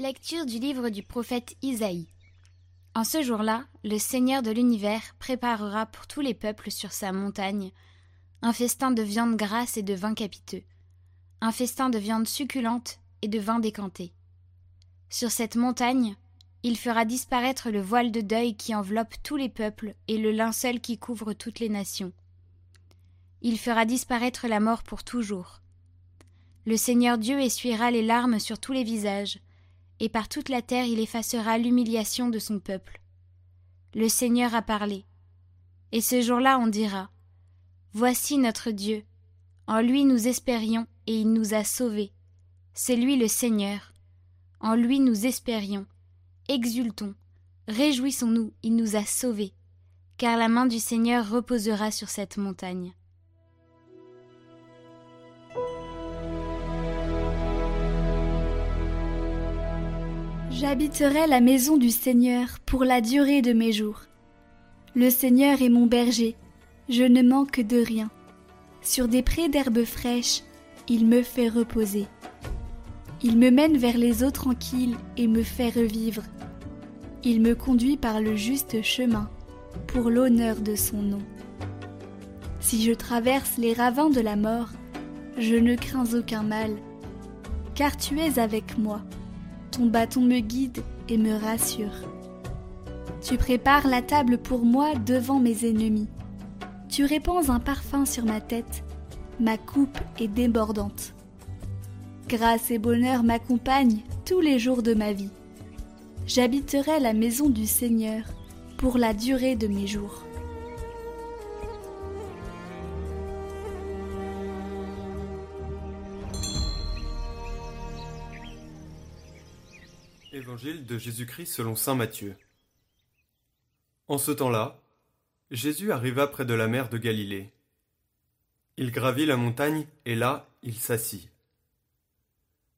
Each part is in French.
Lecture du livre du prophète Isaïe. En ce jour-là, le Seigneur de l'univers préparera pour tous les peuples sur sa montagne un festin de viande grasse et de vin capiteux, un festin de viande succulente et de vin décanté. Sur cette montagne, il fera disparaître le voile de deuil qui enveloppe tous les peuples et le linceul qui couvre toutes les nations. Il fera disparaître la mort pour toujours. Le Seigneur Dieu essuiera les larmes sur tous les visages, et par toute la terre il effacera l'humiliation de son peuple. Le Seigneur a parlé. Et ce jour-là on dira Voici notre Dieu. En lui nous espérions, et il nous a sauvés. C'est lui le Seigneur. En lui nous espérions. Exultons, réjouissons-nous, il nous a sauvés, car la main du Seigneur reposera sur cette montagne. J'habiterai la maison du Seigneur pour la durée de mes jours. Le Seigneur est mon berger, je ne manque de rien. Sur des prés d'herbes fraîches, il me fait reposer. Il me mène vers les eaux tranquilles et me fait revivre. Il me conduit par le juste chemin, pour l'honneur de son nom. Si je traverse les ravins de la mort, je ne crains aucun mal, car tu es avec moi. Ton bâton me guide et me rassure. Tu prépares la table pour moi devant mes ennemis. Tu répands un parfum sur ma tête, ma coupe est débordante. Grâce et bonheur m'accompagnent tous les jours de ma vie. J'habiterai la maison du Seigneur pour la durée de mes jours. Évangile de Jésus-Christ selon Saint Matthieu. En ce temps-là, Jésus arriva près de la mer de Galilée. Il gravit la montagne et là il s'assit.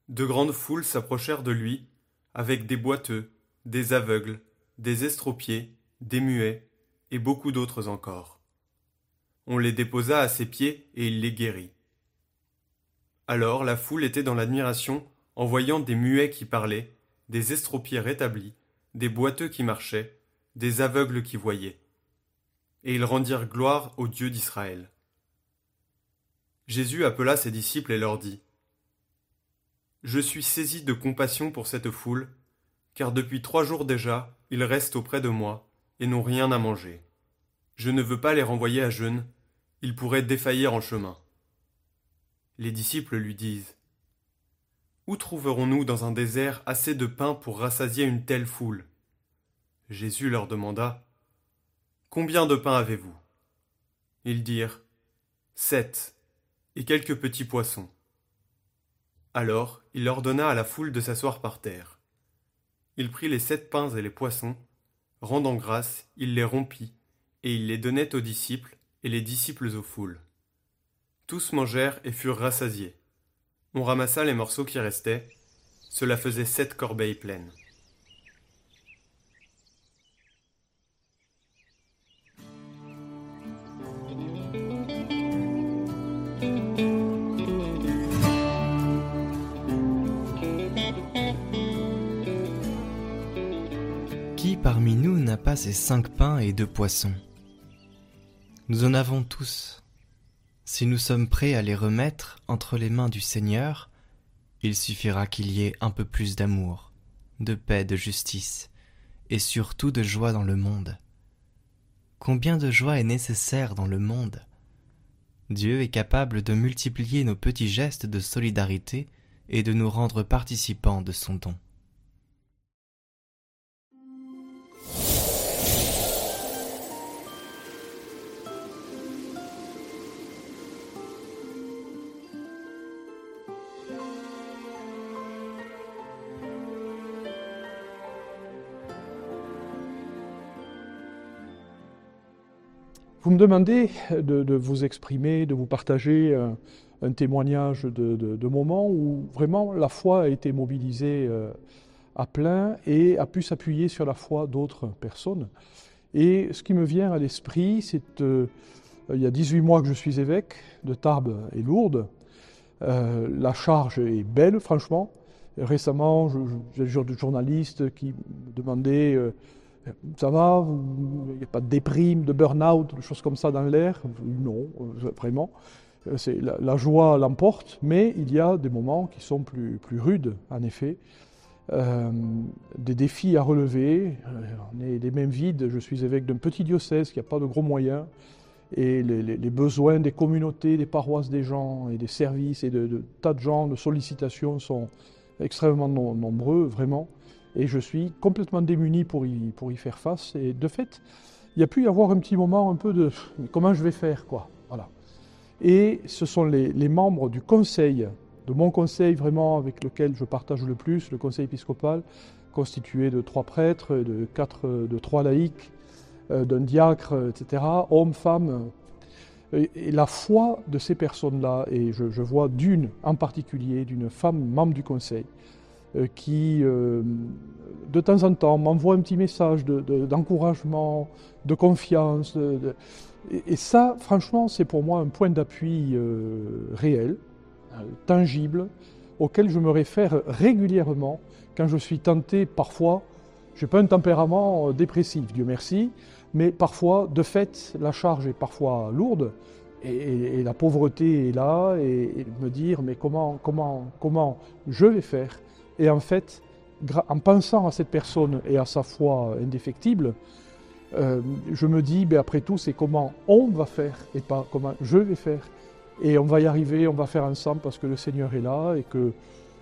De grandes foules s'approchèrent de lui, avec des boiteux, des aveugles, des estropiés, des muets, et beaucoup d'autres encore. On les déposa à ses pieds, et il les guérit. Alors la foule était dans l'admiration en voyant des muets qui parlaient, des estropiés rétablis, des boiteux qui marchaient, des aveugles qui voyaient. Et ils rendirent gloire au Dieu d'Israël. Jésus appela ses disciples et leur dit je suis saisi de compassion pour cette foule, car depuis trois jours déjà, ils restent auprès de moi, et n'ont rien à manger. Je ne veux pas les renvoyer à jeûne, ils pourraient défaillir en chemin. Les disciples lui disent. Où trouverons-nous dans un désert assez de pain pour rassasier une telle foule? Jésus leur demanda. Combien de pain avez-vous? Ils dirent. Sept, et quelques petits poissons. Alors il ordonna à la foule de s'asseoir par terre. Il prit les sept pains et les poissons, rendant grâce, il les rompit, et il les donnait aux disciples, et les disciples aux foules. Tous mangèrent et furent rassasiés. On ramassa les morceaux qui restaient, cela faisait sept corbeilles pleines. parmi nous n'a pas ces cinq pains et deux poissons? Nous en avons tous. Si nous sommes prêts à les remettre entre les mains du Seigneur, il suffira qu'il y ait un peu plus d'amour, de paix, de justice, et surtout de joie dans le monde. Combien de joie est nécessaire dans le monde? Dieu est capable de multiplier nos petits gestes de solidarité et de nous rendre participants de son don. Vous me demandez de, vous exprimer, de vous partager un, témoignage de, moments où vraiment la foi a été mobilisée euh, à plein et a pu s'appuyer sur la foi d'autres personnes. Et ce qui me vient à l'esprit, c'est euh, il y a 18 mois que je suis évêque de Tarbes et Lourdes. Euh, la charge est belle, franchement. récemment, j'ai des journalistes qui me demandaient Ça va Il n'y a pas de déprime, de burn-out, de choses comme ça dans l'air? Non, vraiment. La, la, joie l'emporte, mais il y a des moments qui sont plus, plus rudes, en effet. Euh, des défis à relever. Euh, on est les mêmes vides. Je suis évêque d'un petit diocèse qui n'a pas de gros moyens. Et les, besoins des communautés, des paroisses des gens et des services et de, tas de gens, de sollicitations sont extrêmement nombreux, vraiment. Et je suis complètement démuni pour y, pour y faire face. Et de fait, il y a pu y avoir un petit moment un peu de comment je vais faire, quoi? Voilà. Et ce sont les, membres du conseil de mon conseil vraiment avec lequel je partage le plus, le conseil épiscopal, constitué de trois prêtres, de, quatre, de trois laïcs, euh, d'un diacre, etc., hommes, femmes. Et, la foi de ces personnes-là, et je, vois d'une en particulier, d'une femme membre du conseil, qui euh, de temps en temps m'envoie un petit message d'encouragement, de, confiance. et, ça, franchement, c'est pour moi un point d'appui réel. Euh, tangible auquel je me réfère régulièrement quand je suis tenté parfois, je n'ai pas un tempérament euh, dépressif, Dieu merci, mais parfois, de fait, la charge est parfois lourde et, la pauvreté est là et, me dire mais comment, comment, comment je vais faire Et en fait, en pensant à cette personne et à sa foi indéfectible, euh, je me dis, ben après tout, c'est comment on va faire et pas comment je vais faire. Et on va y arriver, on va faire ensemble parce que le Seigneur est là et que,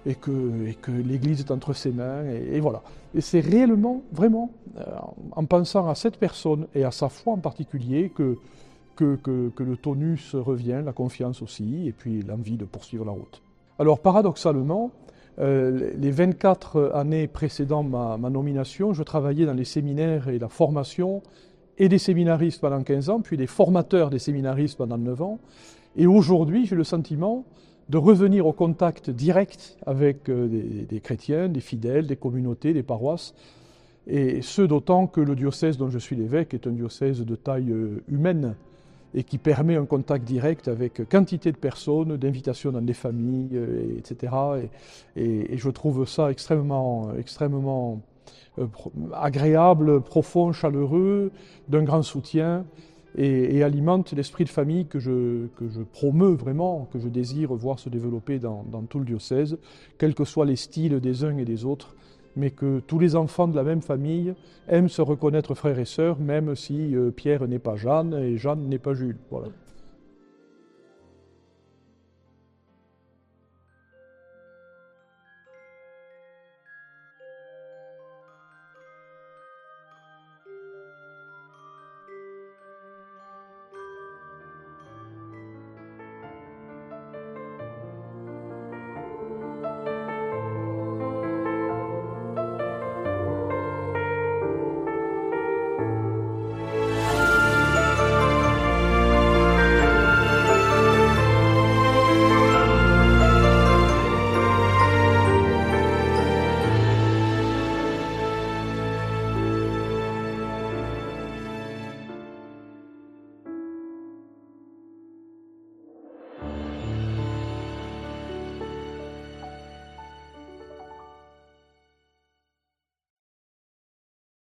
et que, et que l'Église est entre ses mains. Et, voilà. Et c'est réellement, vraiment, euh, en pensant à cette personne et à sa foi en particulier, que, que, que, le tonus revient, la confiance aussi, et puis l'envie de poursuivre la route. Alors paradoxalement, euh, les 24 années précédant ma, nomination, je travaillais dans les séminaires et la formation et des séminaristes pendant 15 ans, puis des formateurs des séminaristes pendant 9 ans. Et aujourd'hui, j'ai le sentiment de revenir au contact direct avec euh, des, chrétiens, des fidèles, des communautés, des paroisses, et ce d'autant que le diocèse dont je suis l'évêque est un diocèse de taille euh, humaine et qui permet un contact direct avec quantité de personnes, d'invitations dans des familles, euh, etc. Et, je trouve ça extrêmement, extrêmement agréable, profond, chaleureux, d'un grand soutien et, alimente l'esprit de famille que je, que je promeux vraiment, que je désire voir se développer dans, dans, tout le diocèse, quels que soient les styles des uns et des autres, mais que tous les enfants de la même famille aiment se reconnaître frères et sœurs, même si euh, Pierre n'est pas Jeanne et Jeanne n'est pas Jules. Voilà.